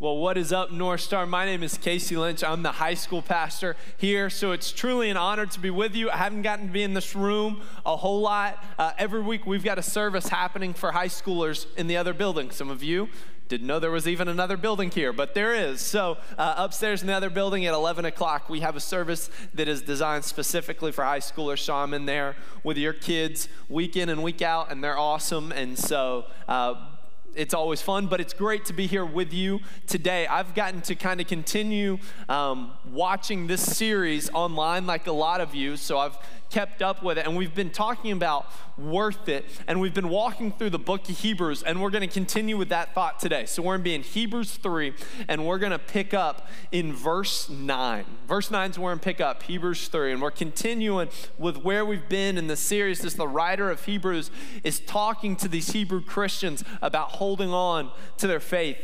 Well, what is up, North Star? My name is Casey Linch. I'm the high school pastor here, so it's truly an honor to be with you. I haven't gotten to be in this room a whole lot. Uh, every week, we've got a service happening for high schoolers in the other building. Some of you didn't know there was even another building here, but there is. So, uh, upstairs in the other building at 11 o'clock, we have a service that is designed specifically for high schoolers. So, I'm in there with your kids week in and week out, and they're awesome. And so, uh, it's always fun, but it's great to be here with you today. I've gotten to kind of continue um, watching this series online like a lot of you, so I've kept up with it. And we've been talking about worth it. And we've been walking through the book of Hebrews. And we're going to continue with that thought today. So we're going to be in Hebrews 3. And we're going to pick up in verse 9. Verse 9 is where we're going to pick up Hebrews 3. And we're continuing with where we've been in the series. As the writer of Hebrews is talking to these Hebrew Christians about holding on to their faith.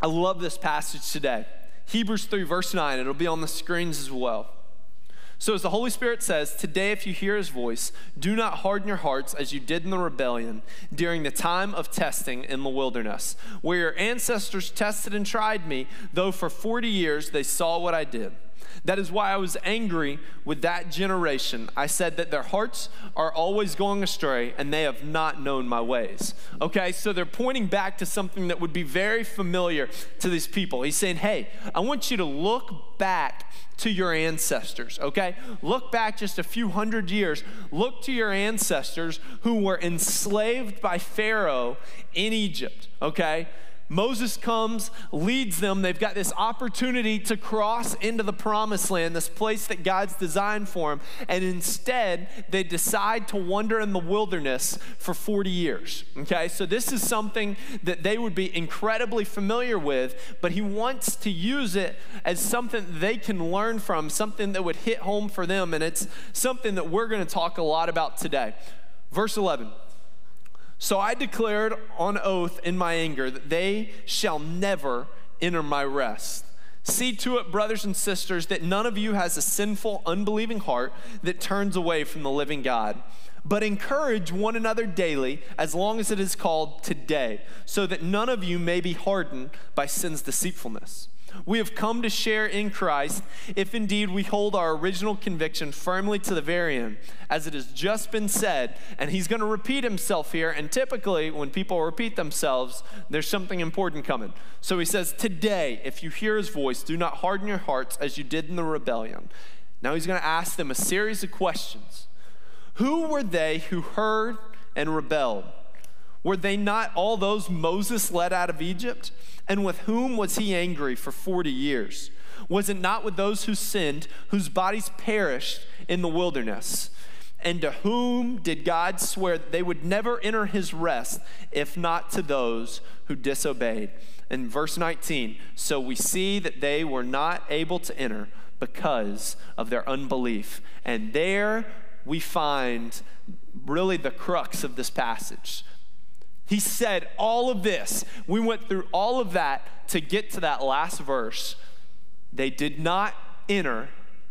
I love this passage today. Hebrews 3, verse 9. It'll be on the screens as well. So, as the Holy Spirit says, today, if you hear his voice, do not harden your hearts as you did in the rebellion during the time of testing in the wilderness, where your ancestors tested and tried me, though for 40 years they saw what I did. That is why I was angry with that generation. I said that their hearts are always going astray and they have not known my ways. Okay, so they're pointing back to something that would be very familiar to these people. He's saying, Hey, I want you to look back to your ancestors, okay? Look back just a few hundred years. Look to your ancestors who were enslaved by Pharaoh in Egypt, okay? Moses comes, leads them. They've got this opportunity to cross into the promised land, this place that God's designed for them. And instead, they decide to wander in the wilderness for 40 years. Okay, so this is something that they would be incredibly familiar with, but he wants to use it as something they can learn from, something that would hit home for them. And it's something that we're going to talk a lot about today. Verse 11. So I declared on oath in my anger that they shall never enter my rest. See to it, brothers and sisters, that none of you has a sinful, unbelieving heart that turns away from the living God. But encourage one another daily, as long as it is called today, so that none of you may be hardened by sin's deceitfulness. We have come to share in Christ if indeed we hold our original conviction firmly to the very end, as it has just been said. And he's going to repeat himself here. And typically, when people repeat themselves, there's something important coming. So he says, Today, if you hear his voice, do not harden your hearts as you did in the rebellion. Now he's going to ask them a series of questions Who were they who heard and rebelled? Were they not all those Moses led out of Egypt? And with whom was he angry for 40 years? Was it not with those who sinned, whose bodies perished in the wilderness? And to whom did God swear that they would never enter his rest, if not to those who disobeyed? In verse 19, so we see that they were not able to enter because of their unbelief. And there we find really the crux of this passage he said all of this. We went through all of that to get to that last verse. They did not enter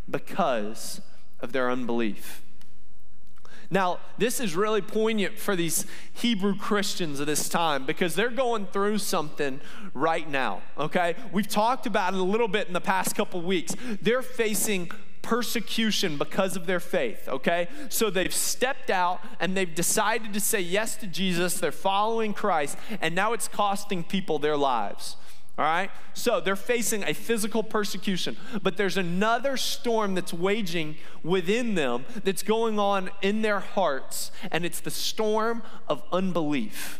because of their unbelief. Now, this is really poignant for these Hebrew Christians of this time because they're going through something right now, okay? We've talked about it a little bit in the past couple weeks. They're facing persecution because of their faith, okay? So they've stepped out and they've decided to say yes to Jesus. They're following Christ, and now it's costing people their lives. All right? So they're facing a physical persecution, but there's another storm that's waging within them that's going on in their hearts, and it's the storm of unbelief.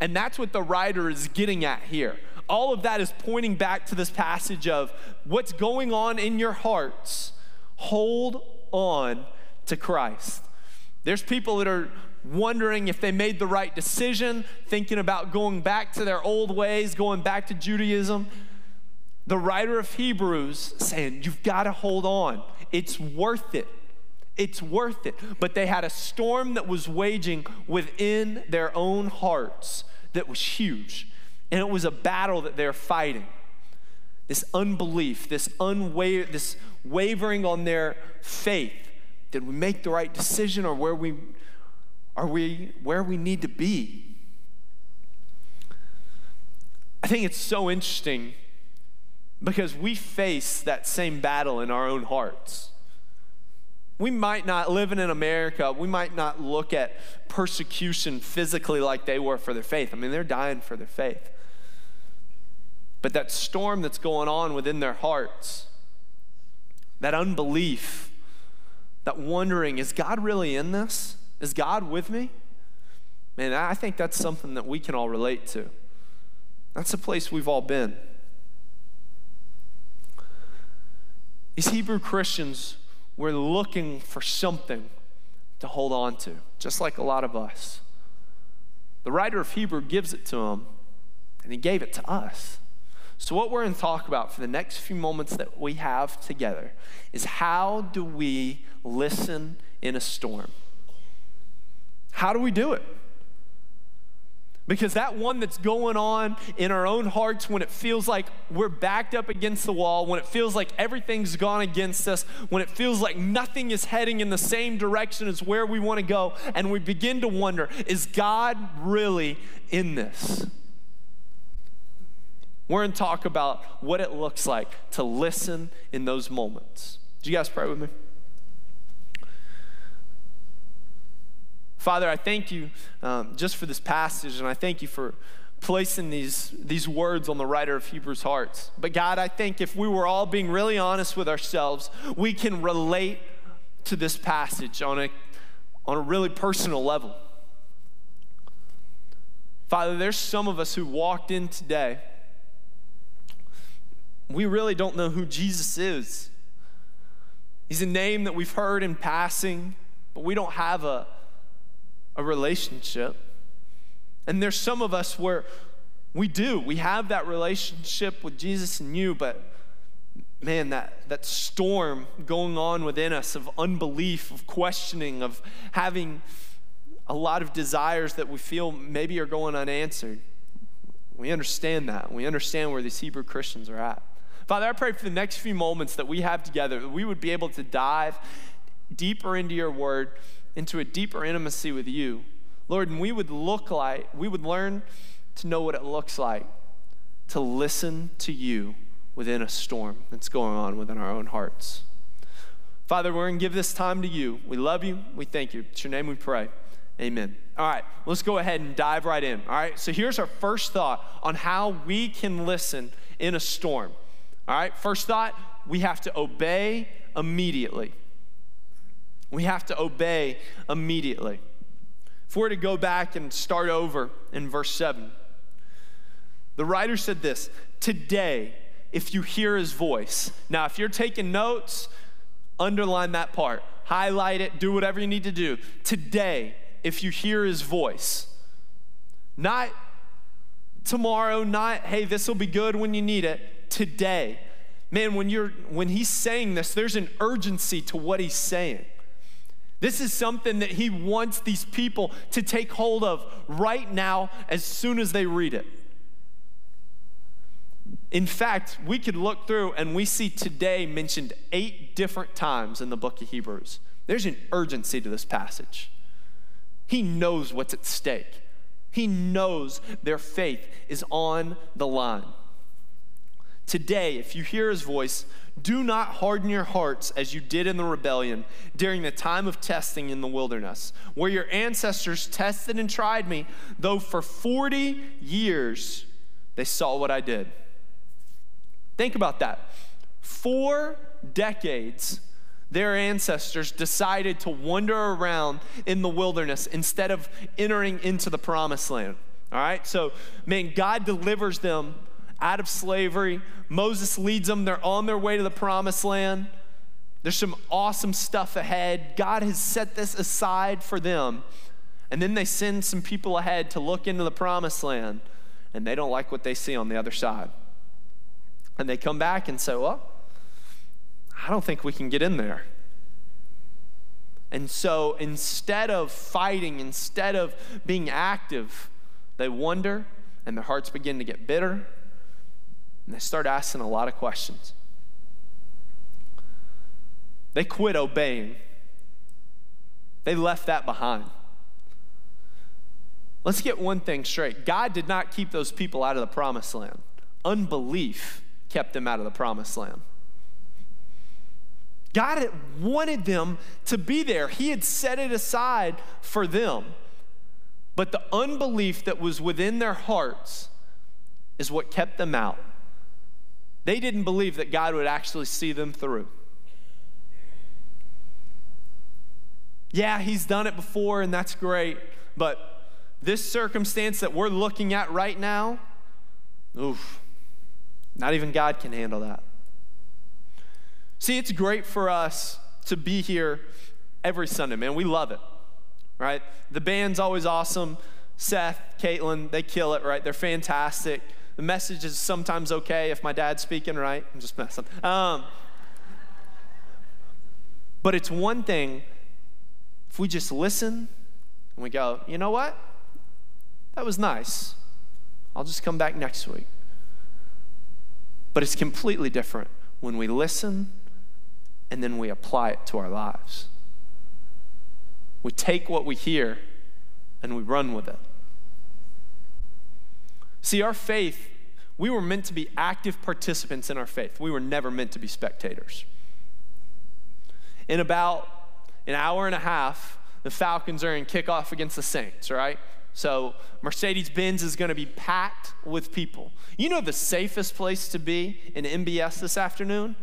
And that's what the writer is getting at here all of that is pointing back to this passage of what's going on in your hearts. Hold on to Christ. There's people that are wondering if they made the right decision, thinking about going back to their old ways, going back to Judaism. The writer of Hebrews saying, You've got to hold on. It's worth it. It's worth it. But they had a storm that was waging within their own hearts that was huge. And it was a battle that they're fighting. This unbelief, this, unwa- this wavering on their faith. Did we make the right decision or where we are we where we need to be? I think it's so interesting because we face that same battle in our own hearts. We might not, living in America, we might not look at persecution physically like they were for their faith. I mean, they're dying for their faith. But that storm that's going on within their hearts, that unbelief, that wondering, is God really in this? Is God with me? Man, I think that's something that we can all relate to. That's a place we've all been. These Hebrew Christians were looking for something to hold on to, just like a lot of us. The writer of Hebrew gives it to him, and he gave it to us. So, what we're going to talk about for the next few moments that we have together is how do we listen in a storm? How do we do it? Because that one that's going on in our own hearts when it feels like we're backed up against the wall, when it feels like everything's gone against us, when it feels like nothing is heading in the same direction as where we want to go, and we begin to wonder is God really in this? We're going to talk about what it looks like to listen in those moments. Do you guys pray with me? Father, I thank you um, just for this passage, and I thank you for placing these, these words on the writer of Hebrews' hearts. But God, I think if we were all being really honest with ourselves, we can relate to this passage on a, on a really personal level. Father, there's some of us who walked in today. We really don't know who Jesus is. He's a name that we've heard in passing, but we don't have a a relationship. And there's some of us where we do. We have that relationship with Jesus and you, but man, that, that storm going on within us of unbelief, of questioning, of having a lot of desires that we feel maybe are going unanswered. We understand that. We understand where these Hebrew Christians are at. Father, I pray for the next few moments that we have together, that we would be able to dive deeper into your word into a deeper intimacy with you. Lord, and we would look like, we would learn to know what it looks like to listen to you within a storm that's going on within our own hearts. Father, we're going to give this time to you. We love you. We thank you. It's your name we pray. Amen. All right, let's go ahead and dive right in. All right, so here's our first thought on how we can listen in a storm. All right, first thought we have to obey immediately. We have to obey immediately. If we're to go back and start over in verse 7, the writer said this Today, if you hear his voice. Now, if you're taking notes, underline that part, highlight it, do whatever you need to do. Today, if you hear his voice, not tomorrow, not, hey, this will be good when you need it, today. Man, when you're when he's saying this, there's an urgency to what he's saying. This is something that he wants these people to take hold of right now as soon as they read it. In fact, we could look through and we see today mentioned eight different times in the book of Hebrews. There's an urgency to this passage. He knows what's at stake, he knows their faith is on the line. Today, if you hear his voice, do not harden your hearts as you did in the rebellion during the time of testing in the wilderness, where your ancestors tested and tried me, though for 40 years they saw what I did. Think about that. Four decades, their ancestors decided to wander around in the wilderness instead of entering into the promised land. All right? So, man, God delivers them out of slavery. Moses leads them, they're on their way to the promised land. There's some awesome stuff ahead. God has set this aside for them. And then they send some people ahead to look into the promised land, and they don't like what they see on the other side. And they come back and say, Well, I don't think we can get in there. And so instead of fighting, instead of being active, they wonder and their hearts begin to get bitter and they start asking a lot of questions. They quit obeying, they left that behind. Let's get one thing straight God did not keep those people out of the promised land, unbelief kept them out of the promised land. God wanted them to be there. He had set it aside for them. But the unbelief that was within their hearts is what kept them out. They didn't believe that God would actually see them through. Yeah, He's done it before, and that's great. But this circumstance that we're looking at right now, oof, not even God can handle that. See, it's great for us to be here every Sunday, man. We love it, right? The band's always awesome. Seth, Caitlin, they kill it, right? They're fantastic. The message is sometimes okay if my dad's speaking, right? I'm just messing. Um, but it's one thing if we just listen and we go, you know what? That was nice. I'll just come back next week. But it's completely different when we listen and then we apply it to our lives. We take what we hear and we run with it. See, our faith, we were meant to be active participants in our faith. We were never meant to be spectators. In about an hour and a half, the Falcons are in kickoff against the Saints, right? So Mercedes Benz is going to be packed with people. You know the safest place to be in MBS this afternoon?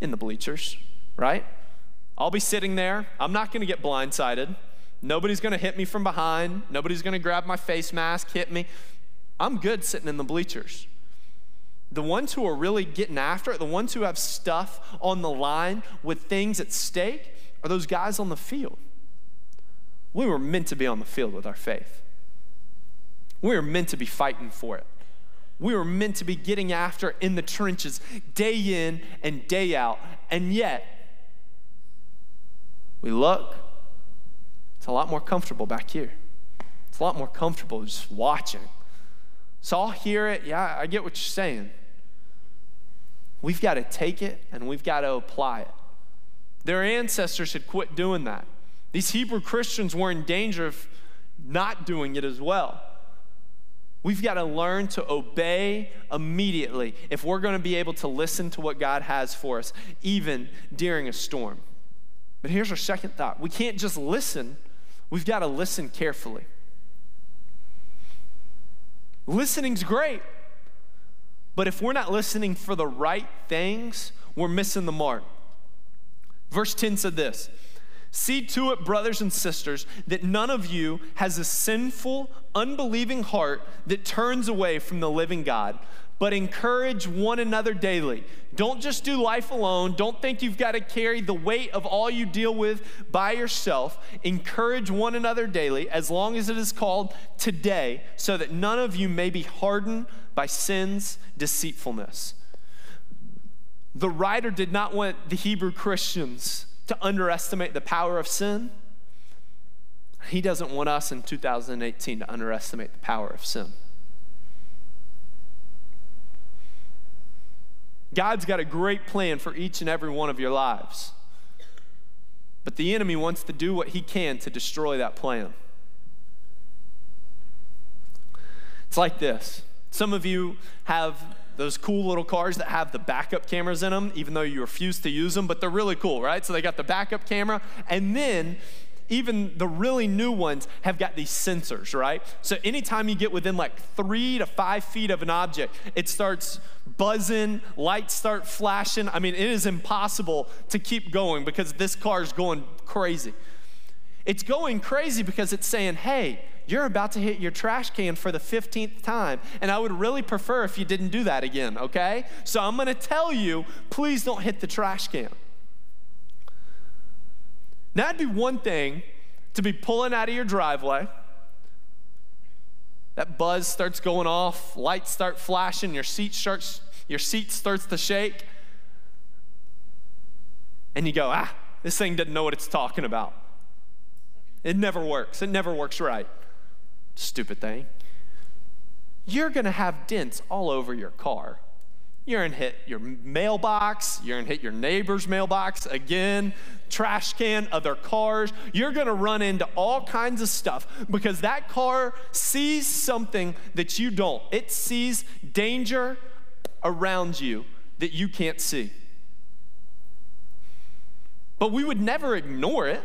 in the bleachers, right? I'll be sitting there. I'm not going to get blindsided. Nobody's going to hit me from behind. Nobody's going to grab my face mask, hit me. I'm good sitting in the bleachers. The ones who are really getting after it, the ones who have stuff on the line with things at stake, are those guys on the field. We were meant to be on the field with our faith. We were meant to be fighting for it. We were meant to be getting after in the trenches day in and day out. And yet, we look, it's a lot more comfortable back here. It's a lot more comfortable just watching. So I'll hear it. Yeah, I get what you're saying. We've got to take it and we've got to apply it. Their ancestors had quit doing that. These Hebrew Christians were in danger of not doing it as well. We've got to learn to obey immediately if we're going to be able to listen to what God has for us, even during a storm. But here's our second thought we can't just listen, we've got to listen carefully. Listening's great, but if we're not listening for the right things, we're missing the mark. Verse 10 said this See to it, brothers and sisters, that none of you has a sinful, unbelieving heart that turns away from the living God, but encourage one another daily. Don't just do life alone. Don't think you've got to carry the weight of all you deal with by yourself. Encourage one another daily, as long as it is called today, so that none of you may be hardened by sin's deceitfulness. The writer did not want the Hebrew Christians to underestimate the power of sin. He doesn't want us in 2018 to underestimate the power of sin. God's got a great plan for each and every one of your lives. But the enemy wants to do what he can to destroy that plan. It's like this some of you have those cool little cars that have the backup cameras in them, even though you refuse to use them, but they're really cool, right? So they got the backup camera, and then even the really new ones have got these sensors, right? So anytime you get within like three to five feet of an object, it starts buzzing, lights start flashing. I mean, it is impossible to keep going because this car is going crazy. It's going crazy because it's saying, hey, you're about to hit your trash can for the 15th time. And I would really prefer if you didn't do that again, okay? So I'm gonna tell you, please don't hit the trash can. Now, it'd be one thing to be pulling out of your driveway. That buzz starts going off, lights start flashing, your seat starts, your seat starts to shake. And you go, ah, this thing doesn't know what it's talking about. It never works. It never works right stupid thing. You're going to have dents all over your car. You're gonna hit your mailbox, you're gonna hit your neighbor's mailbox again, trash can, other cars. You're gonna run into all kinds of stuff because that car sees something that you don't. It sees danger around you that you can't see. But we would never ignore it.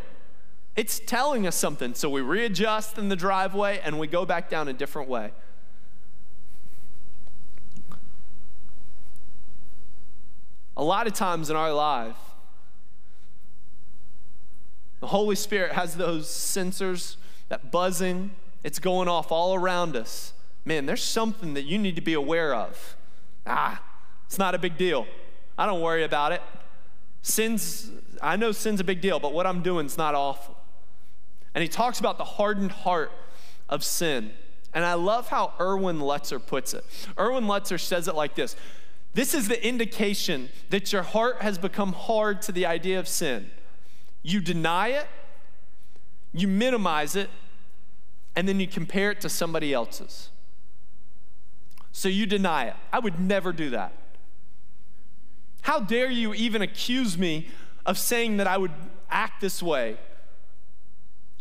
It's telling us something, so we readjust in the driveway and we go back down a different way. A lot of times in our life, the Holy Spirit has those sensors, that buzzing, it's going off all around us. Man, there's something that you need to be aware of. Ah, it's not a big deal. I don't worry about it. Sin's, I know sin's a big deal, but what I'm doing is not awful. And he talks about the hardened heart of sin. And I love how Erwin Lutzer puts it. Erwin Lutzer says it like this this is the indication that your heart has become hard to the idea of sin. You deny it, you minimize it, and then you compare it to somebody else's. So you deny it. I would never do that. How dare you even accuse me of saying that I would act this way?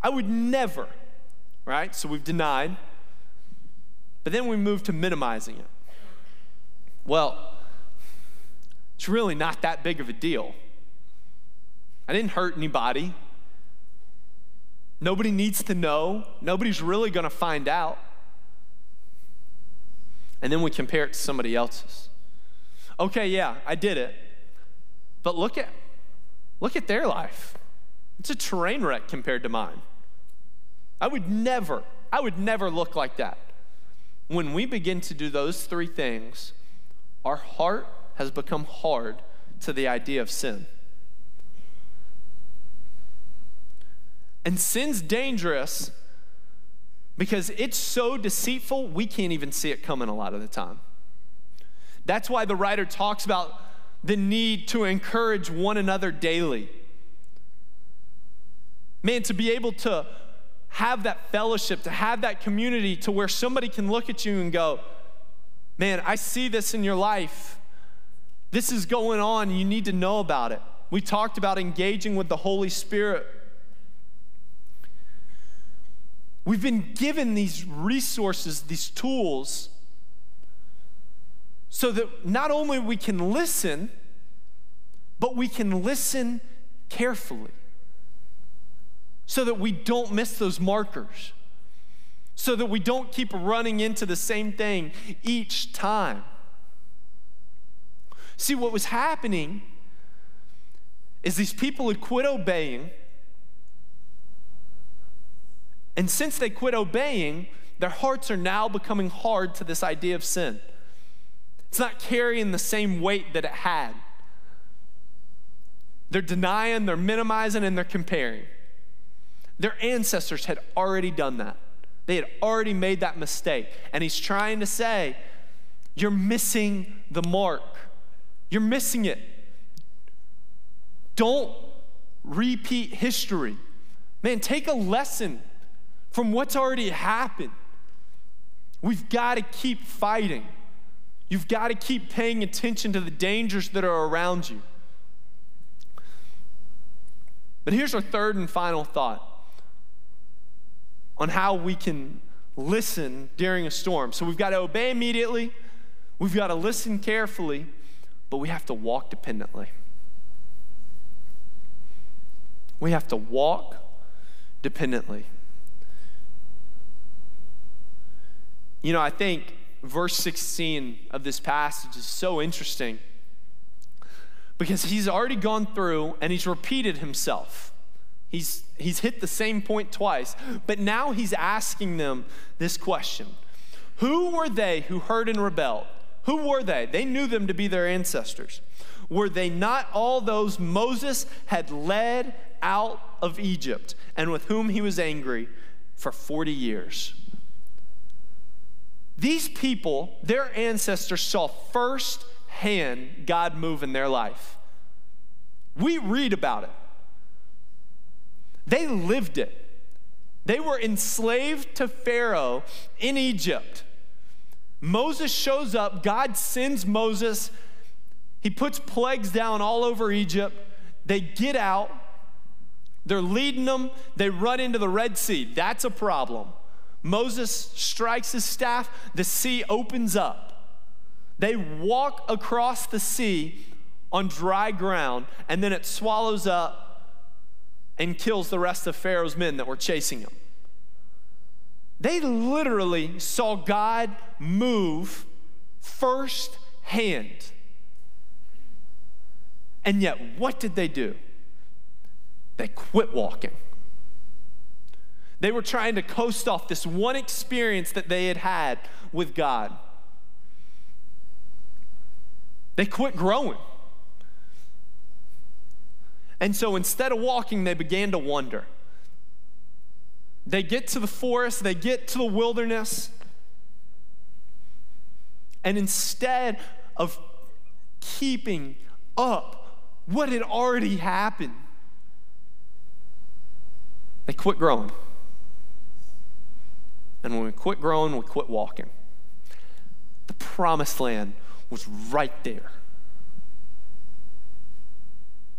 I would never, right? So we've denied, but then we move to minimizing it. Well, it's really not that big of a deal. I didn't hurt anybody. Nobody needs to know. Nobody's really going to find out. And then we compare it to somebody else's. Okay, yeah, I did it. But look at look at their life. It's a train wreck compared to mine. I would never, I would never look like that. When we begin to do those three things, our heart has become hard to the idea of sin. And sin's dangerous because it's so deceitful, we can't even see it coming a lot of the time. That's why the writer talks about the need to encourage one another daily. Man, to be able to have that fellowship, to have that community to where somebody can look at you and go, Man, I see this in your life. This is going on. You need to know about it. We talked about engaging with the Holy Spirit. We've been given these resources, these tools, so that not only we can listen, but we can listen carefully so that we don't miss those markers, so that we don't keep running into the same thing each time. See, what was happening is these people had quit obeying. And since they quit obeying, their hearts are now becoming hard to this idea of sin. It's not carrying the same weight that it had. They're denying, they're minimizing, and they're comparing. Their ancestors had already done that. They had already made that mistake. And he's trying to say, You're missing the mark. You're missing it. Don't repeat history. Man, take a lesson from what's already happened. We've got to keep fighting. You've got to keep paying attention to the dangers that are around you. But here's our third and final thought on how we can listen during a storm. So we've got to obey immediately, we've got to listen carefully, but we have to walk dependently. We have to walk dependently. You know, I think verse 16 of this passage is so interesting because he's already gone through and he's repeated himself. He's, he's hit the same point twice, but now he's asking them this question Who were they who heard and rebelled? Who were they? They knew them to be their ancestors. Were they not all those Moses had led out of Egypt and with whom he was angry for 40 years? These people, their ancestors saw firsthand God move in their life. We read about it. They lived it. They were enslaved to Pharaoh in Egypt. Moses shows up, God sends Moses He puts plagues down all over Egypt. They get out. They're leading them. They run into the Red Sea. That's a problem. Moses strikes his staff, the sea opens up. They walk across the sea on dry ground, and then it swallows up and kills the rest of Pharaoh's men that were chasing him. They literally saw God move firsthand. And yet, what did they do? They quit walking. They were trying to coast off this one experience that they had had with God. They quit growing. And so instead of walking, they began to wander. They get to the forest, they get to the wilderness, and instead of keeping up what had already happened, they quit growing. And when we quit growing, we quit walking. The promised land was right there.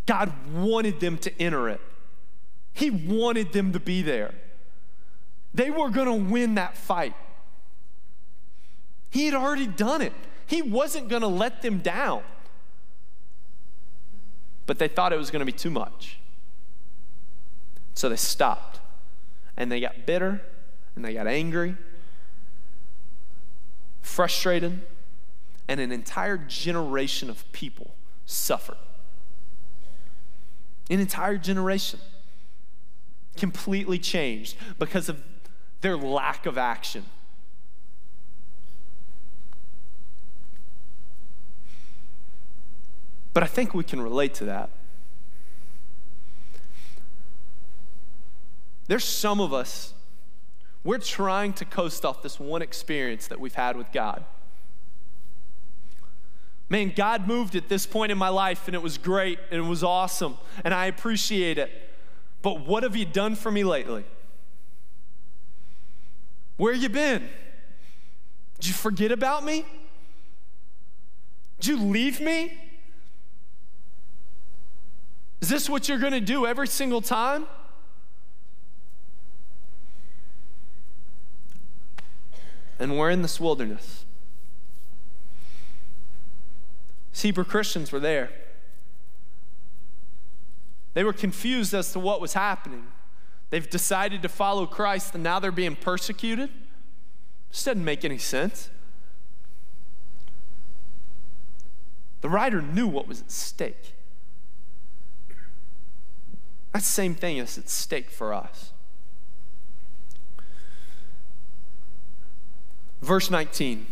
God wanted them to enter it, He wanted them to be there. They were going to win that fight. He had already done it. He wasn't going to let them down. But they thought it was going to be too much. So they stopped. And they got bitter and they got angry, frustrated, and an entire generation of people suffered. An entire generation completely changed because of their lack of action. But I think we can relate to that. There's some of us we're trying to coast off this one experience that we've had with God. Man, God moved at this point in my life and it was great and it was awesome and I appreciate it. But what have you done for me lately? Where you been? Did you forget about me? Did you leave me? Is this what you're going to do every single time? and we're in this wilderness. Hebrew Christians were there. They were confused as to what was happening. They've decided to follow Christ and now they're being persecuted. This doesn't make any sense. The writer knew what was at stake. That same thing is at stake for us. Verse 19.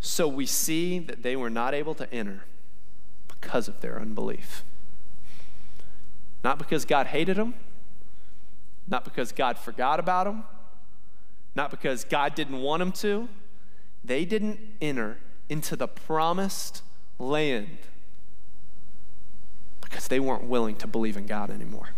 So we see that they were not able to enter because of their unbelief. Not because God hated them, not because God forgot about them, not because God didn't want them to. They didn't enter into the promised land because they weren't willing to believe in God anymore.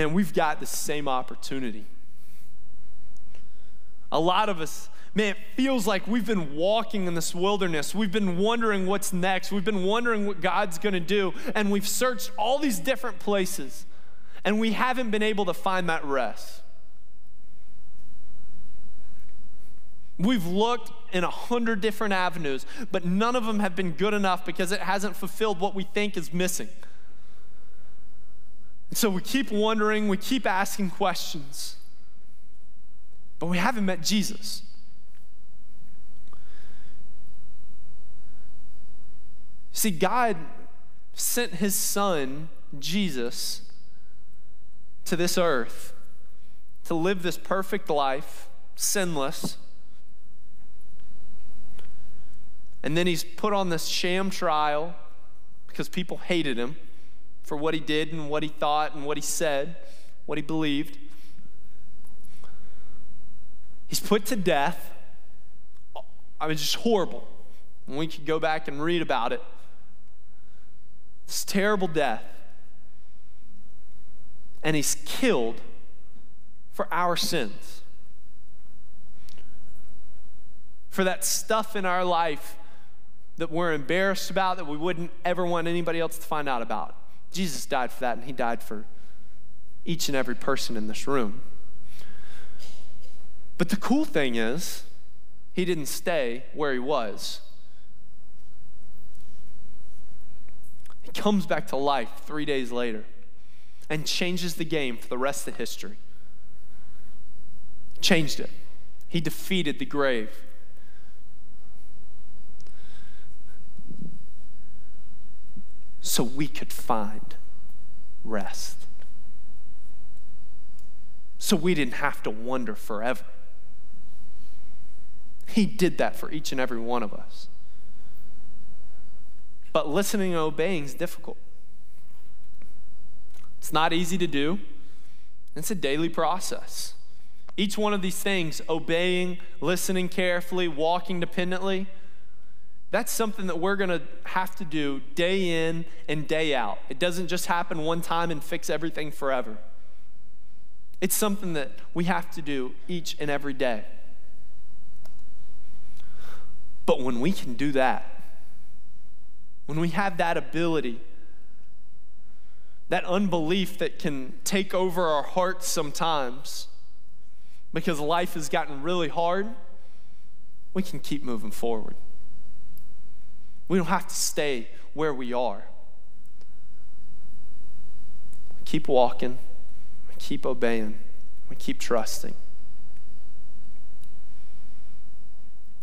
man, we've got the same opportunity. A lot of us, man, it feels like we've been walking in this wilderness. We've been wondering what's next. We've been wondering what God's going to do. And we've searched all these different places, and we haven't been able to find that rest. We've looked in a hundred different avenues, but none of them have been good enough because it hasn't fulfilled what we think is missing. So we keep wondering, we keep asking questions, but we haven't met Jesus. See, God sent his son, Jesus, to this earth to live this perfect life, sinless. And then he's put on this sham trial because people hated him for what he did and what he thought and what he said, what he believed. He's put to death. I mean, just horrible. And we could go back and read about it. It's terrible death. and he's killed for our sins. For that stuff in our life that we're embarrassed about, that we wouldn't ever want anybody else to find out about. Jesus died for that, and he died for each and every person in this room. But the cool thing is, he didn't stay where he was. He comes back to life three days later and changes the game for the rest of history. Changed it. He defeated the grave. So we could find rest. So we didn't have to wonder forever. He did that for each and every one of us. But listening and obeying is difficult. It's not easy to do, it's a daily process. Each one of these things, obeying, listening carefully, walking dependently, that's something that we're going to have to do day in and day out. It doesn't just happen one time and fix everything forever. It's something that we have to do each and every day. But when we can do that, when we have that ability, that unbelief that can take over our hearts sometimes because life has gotten really hard, we can keep moving forward. We don't have to stay where we are. We keep walking, we keep obeying, we keep trusting.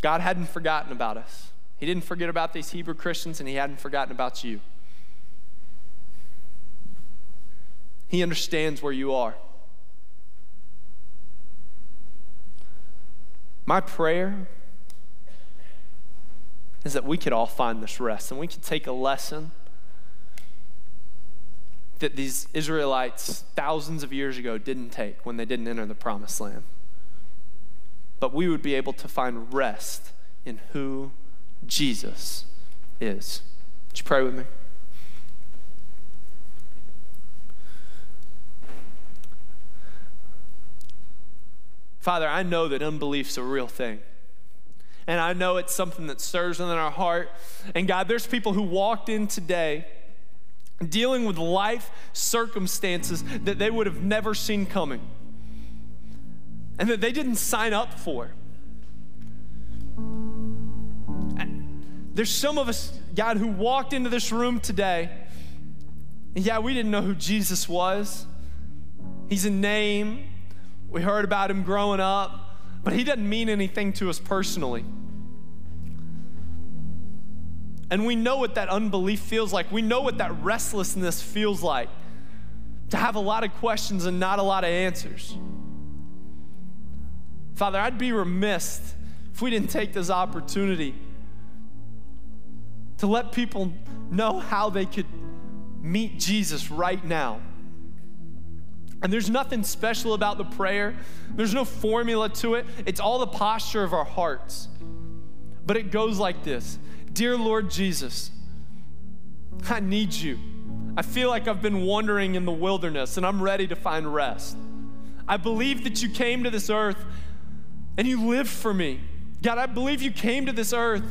God hadn't forgotten about us. He didn't forget about these Hebrew Christians, and He hadn't forgotten about you. He understands where you are. My prayer is that we could all find this rest and we could take a lesson that these Israelites thousands of years ago didn't take when they didn't enter the promised land. But we would be able to find rest in who Jesus is. Would you pray with me? Father, I know that unbelief's a real thing. And I know it's something that stirs within our heart. And God, there's people who walked in today dealing with life circumstances that they would have never seen coming and that they didn't sign up for. There's some of us, God, who walked into this room today, and yeah, we didn't know who Jesus was. He's a name. We heard about him growing up, but he doesn't mean anything to us personally. And we know what that unbelief feels like. We know what that restlessness feels like to have a lot of questions and not a lot of answers. Father, I'd be remiss if we didn't take this opportunity to let people know how they could meet Jesus right now. And there's nothing special about the prayer, there's no formula to it. It's all the posture of our hearts. But it goes like this Dear Lord Jesus, I need you. I feel like I've been wandering in the wilderness and I'm ready to find rest. I believe that you came to this earth and you lived for me. God, I believe you came to this earth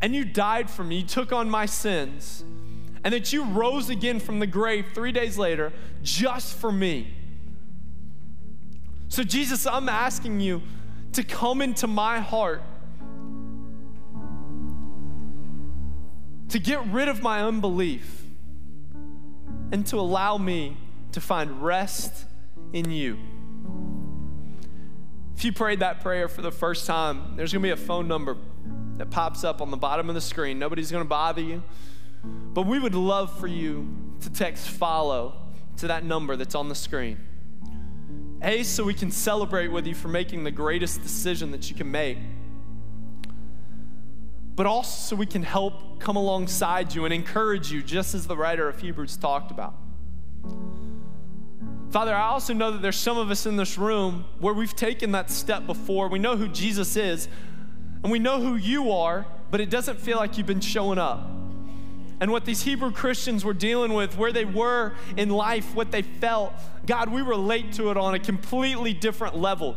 and you died for me. You took on my sins. And that you rose again from the grave three days later just for me. So, Jesus, I'm asking you to come into my heart, to get rid of my unbelief, and to allow me to find rest in you. If you prayed that prayer for the first time, there's gonna be a phone number that pops up on the bottom of the screen. Nobody's going to bother you. But we would love for you to text follow to that number that's on the screen. A, so we can celebrate with you for making the greatest decision that you can make. But also so we can help come alongside you and encourage you, just as the writer of Hebrews talked about. Father, I also know that there's some of us in this room where we've taken that step before. We know who Jesus is, and we know who you are, but it doesn't feel like you've been showing up. and what these Hebrew Christians were dealing with, where they were in life, what they felt, God, we relate to it on a completely different level.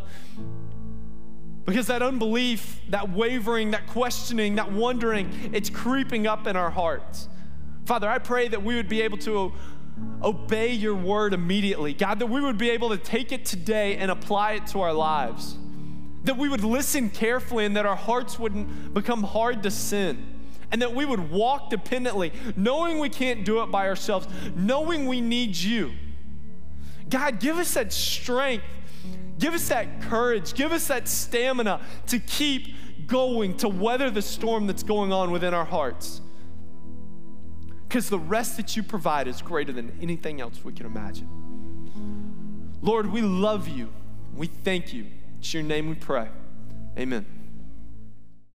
Because that unbelief, that wavering, that questioning, that wondering, it's creeping up in our hearts. Father, I pray that we would be able to obey your word immediately. God, that we would be able to take it today and apply it to our lives. That we would listen carefully and that our hearts wouldn't become hard to sin and that we would walk dependently, knowing we can't do it by ourselves, knowing we need you. God, give us that strength, give us that courage, give us that stamina to keep going, to weather the storm that's going on within our hearts. Because the rest that you provide is greater than anything else we can imagine. Lord, we love you. We thank you. It's your name we pray. Amen.